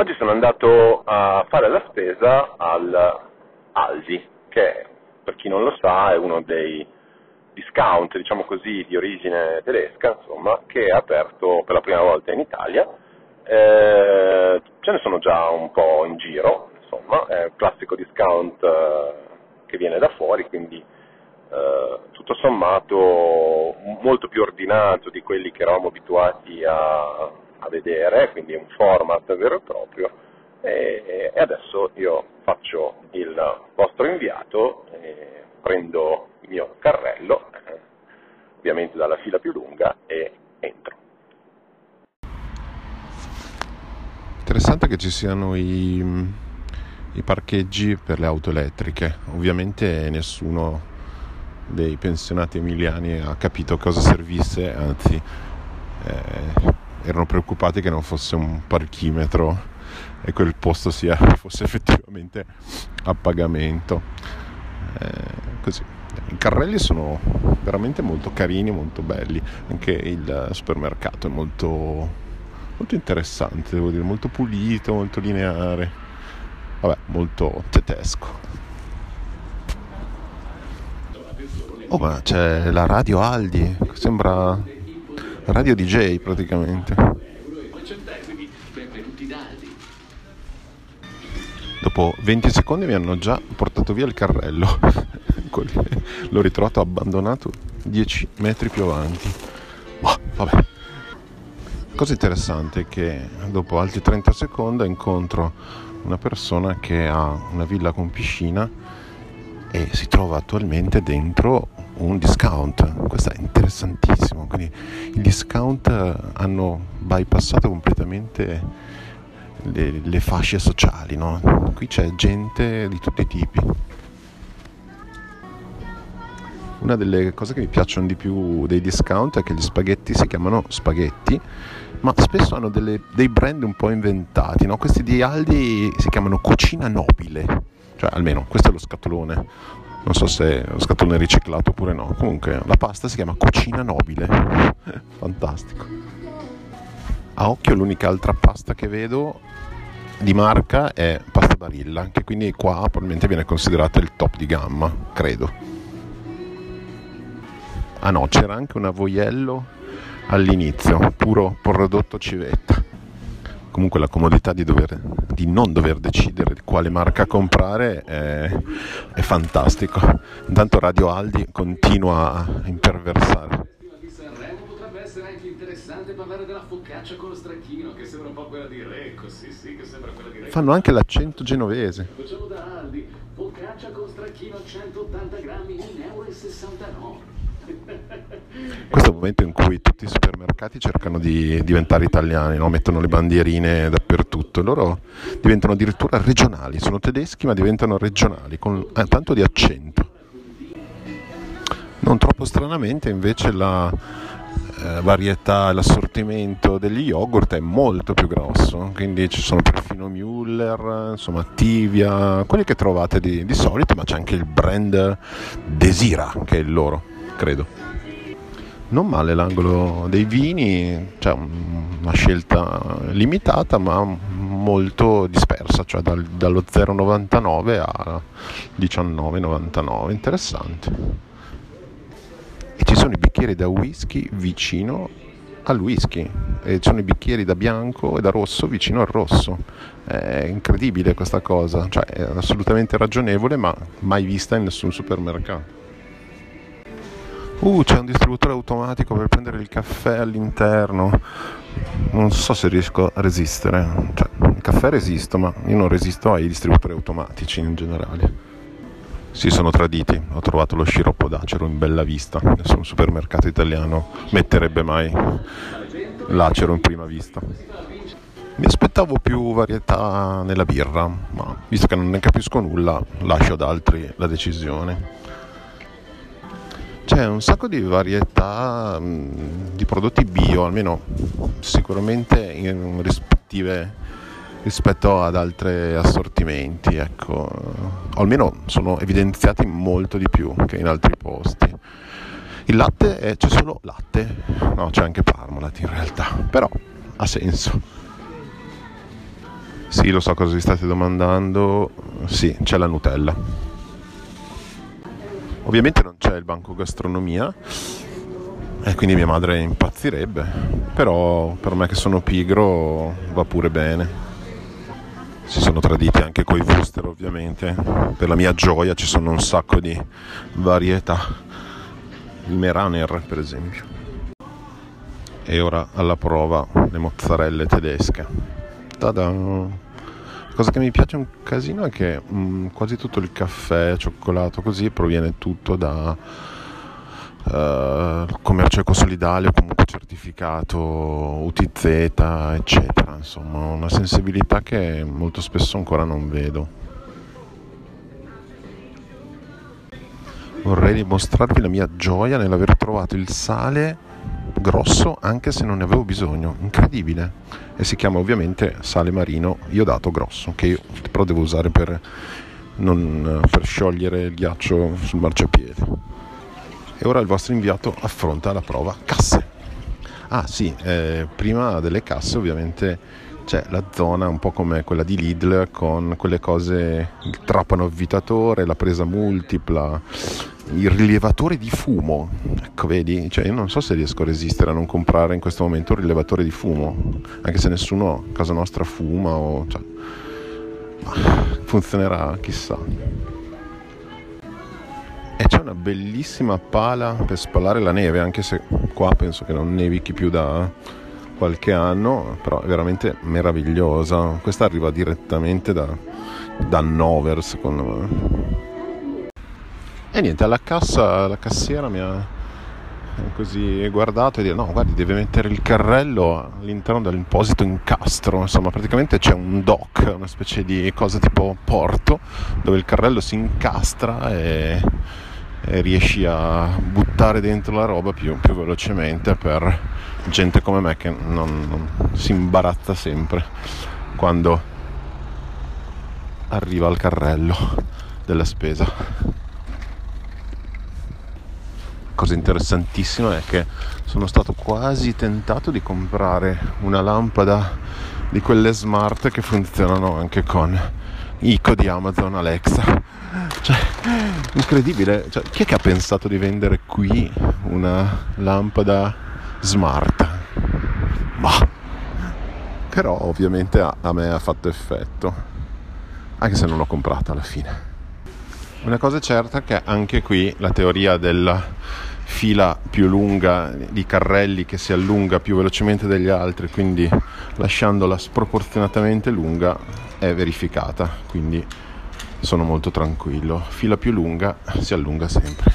Oggi sono andato a fare la spesa al Aldi, che per chi non lo sa è uno dei discount, diciamo così, di origine tedesca, insomma, che è aperto per la prima volta in Italia. Eh, ce ne sono già un po' in giro, insomma, è un classico discount eh, che viene da fuori, quindi eh, tutto sommato molto più ordinato di quelli che eravamo abituati a, a vedere, quindi un format vero e proprio. E, e adesso io faccio il vostro inviato, prendo il mio carrello, eh, ovviamente dalla fila più lunga, e entro. Interessante che ci siano i, i parcheggi per le auto elettriche, ovviamente nessuno dei pensionati emiliani ha capito cosa servisse, anzi eh, erano preoccupati che non fosse un parchimetro e quel posto sia, fosse effettivamente a pagamento. Eh, così. I carrelli sono veramente molto carini, molto belli, anche il supermercato è molto, molto interessante, devo dire, molto pulito, molto lineare, vabbè, molto tedesco. Oh, ma c'è la radio Aldi, sembra radio DJ praticamente. Dopo 20 secondi mi hanno già portato via il carrello. L'ho ritrovato abbandonato 10 metri più avanti. Oh, vabbè. Cosa interessante è che dopo altri 30 secondi incontro una persona che ha una villa con piscina e si trova attualmente dentro un discount. Questo è interessantissimo. Quindi i discount hanno bypassato completamente le, le fasce sociali, no? Qui c'è gente di tutti i tipi. Una delle cose che mi piacciono di più dei discount è che gli spaghetti si chiamano spaghetti, ma spesso hanno delle, dei brand un po' inventati. No? Questi di Aldi si chiamano cucina nobile, cioè almeno questo è lo scatolone non so se è lo scatolone riciclato oppure no. Comunque la pasta si chiama cucina nobile. Fantastico. A occhio l'unica altra pasta che vedo di marca è pasta Barilla, che quindi qua probabilmente viene considerata il top di gamma, credo. Ah no, c'era anche un avoiello all'inizio, puro prodotto civetta comunque la comodità di, dover, di, non dover decidere quale marca comprare è, è fantastico. Intanto Radio Aldi continua a imperversare. Fanno anche l'accento genovese. Facciamo da Aldi, focaccia con stracchino 180 grammi, 1,69 euro. Questo è il momento in cui tutti i supermercati cercano di diventare italiani, no? mettono le bandierine dappertutto, loro diventano addirittura regionali, sono tedeschi ma diventano regionali, con eh, tanto di accento. Non troppo stranamente invece la eh, varietà, l'assortimento degli yogurt è molto più grosso, quindi ci sono perfino Müller, insomma Tivia, quelli che trovate di, di solito, ma c'è anche il brand Desira che è il loro credo. Non male l'angolo dei vini, cioè una scelta limitata ma molto dispersa, cioè dal, dallo 0,99 a 19,99, interessante. E ci sono i bicchieri da whisky vicino al whisky e ci sono i bicchieri da bianco e da rosso vicino al rosso. È incredibile questa cosa, cioè è assolutamente ragionevole ma mai vista in nessun supermercato. Uh, c'è un distributore automatico per prendere il caffè all'interno. Non so se riesco a resistere. Cioè, il caffè resisto, ma io non resisto ai distributori automatici in generale. Si sono traditi, ho trovato lo sciroppo d'acero in bella vista. Nessun supermercato italiano metterebbe mai l'acero in prima vista. Mi aspettavo più varietà nella birra, ma visto che non ne capisco nulla, lascio ad altri la decisione. C'è un sacco di varietà mh, di prodotti bio, almeno sicuramente in rispettive rispetto ad altri assortimenti, ecco. o almeno sono evidenziati molto di più che in altri posti. Il latte è, c'è solo latte, no, c'è anche Parmalat in realtà, però ha senso. Sì, lo so cosa vi state domandando. Sì, c'è la Nutella. Ovviamente non c'è il banco gastronomia e quindi mia madre impazzirebbe, però per me che sono pigro va pure bene. Si sono traditi anche coi Wooster ovviamente, per la mia gioia ci sono un sacco di varietà, il Meraner per esempio. E ora alla prova le mozzarelle tedesche. Ta-da! Cosa che mi piace un casino è che mh, mm, quasi tutto il caffè, cioccolato così proviene tutto da uh, commercio ecosolidale o comunque certificato UTZ, eccetera. Insomma, una sensibilità che molto spesso ancora non vedo. Vorrei dimostrarvi la mia gioia nell'aver trovato il sale grosso anche se non ne avevo bisogno, incredibile. E si chiama ovviamente sale marino iodato grosso, che io però devo usare per, non, per sciogliere il ghiaccio sul marciapiede. E ora il vostro inviato affronta la prova casse. Ah sì, eh, prima delle casse ovviamente c'è la zona un po' come quella di Lidl con quelle cose, il trapano avvitatore, la presa multipla, il rilevatore di fumo. Ecco, vedi, cioè, io non so se riesco a resistere a non comprare in questo momento un rilevatore di fumo, anche se nessuno a casa nostra fuma o... Cioè, funzionerà, chissà e c'è una bellissima pala per spalare la neve, anche se qua penso che non nevichi più da qualche anno, però è veramente meravigliosa. Questa arriva direttamente da, da Hannover, secondo me. E niente, alla cassa la cassiera mi ha così guardato e dire no guardi deve mettere il carrello all'interno dell'imposito incastro insomma praticamente c'è un dock una specie di cosa tipo porto dove il carrello si incastra e e riesci a buttare dentro la roba più, più velocemente per gente come me che non, non si imbarazza sempre quando arriva al carrello della spesa. Cosa interessantissima è che sono stato quasi tentato di comprare una lampada di quelle smart che funzionano anche con Ico di Amazon Alexa. Cioè, incredibile. Cioè, chi è che ha pensato di vendere qui una lampada smart? Ma però ovviamente a, a me ha fatto effetto, anche se non l'ho comprata alla fine. Una cosa certa è che anche qui la teoria della fila più lunga di carrelli che si allunga più velocemente degli altri, quindi lasciandola sproporzionatamente lunga, è verificata. Quindi sono molto tranquillo. Fila più lunga si allunga sempre.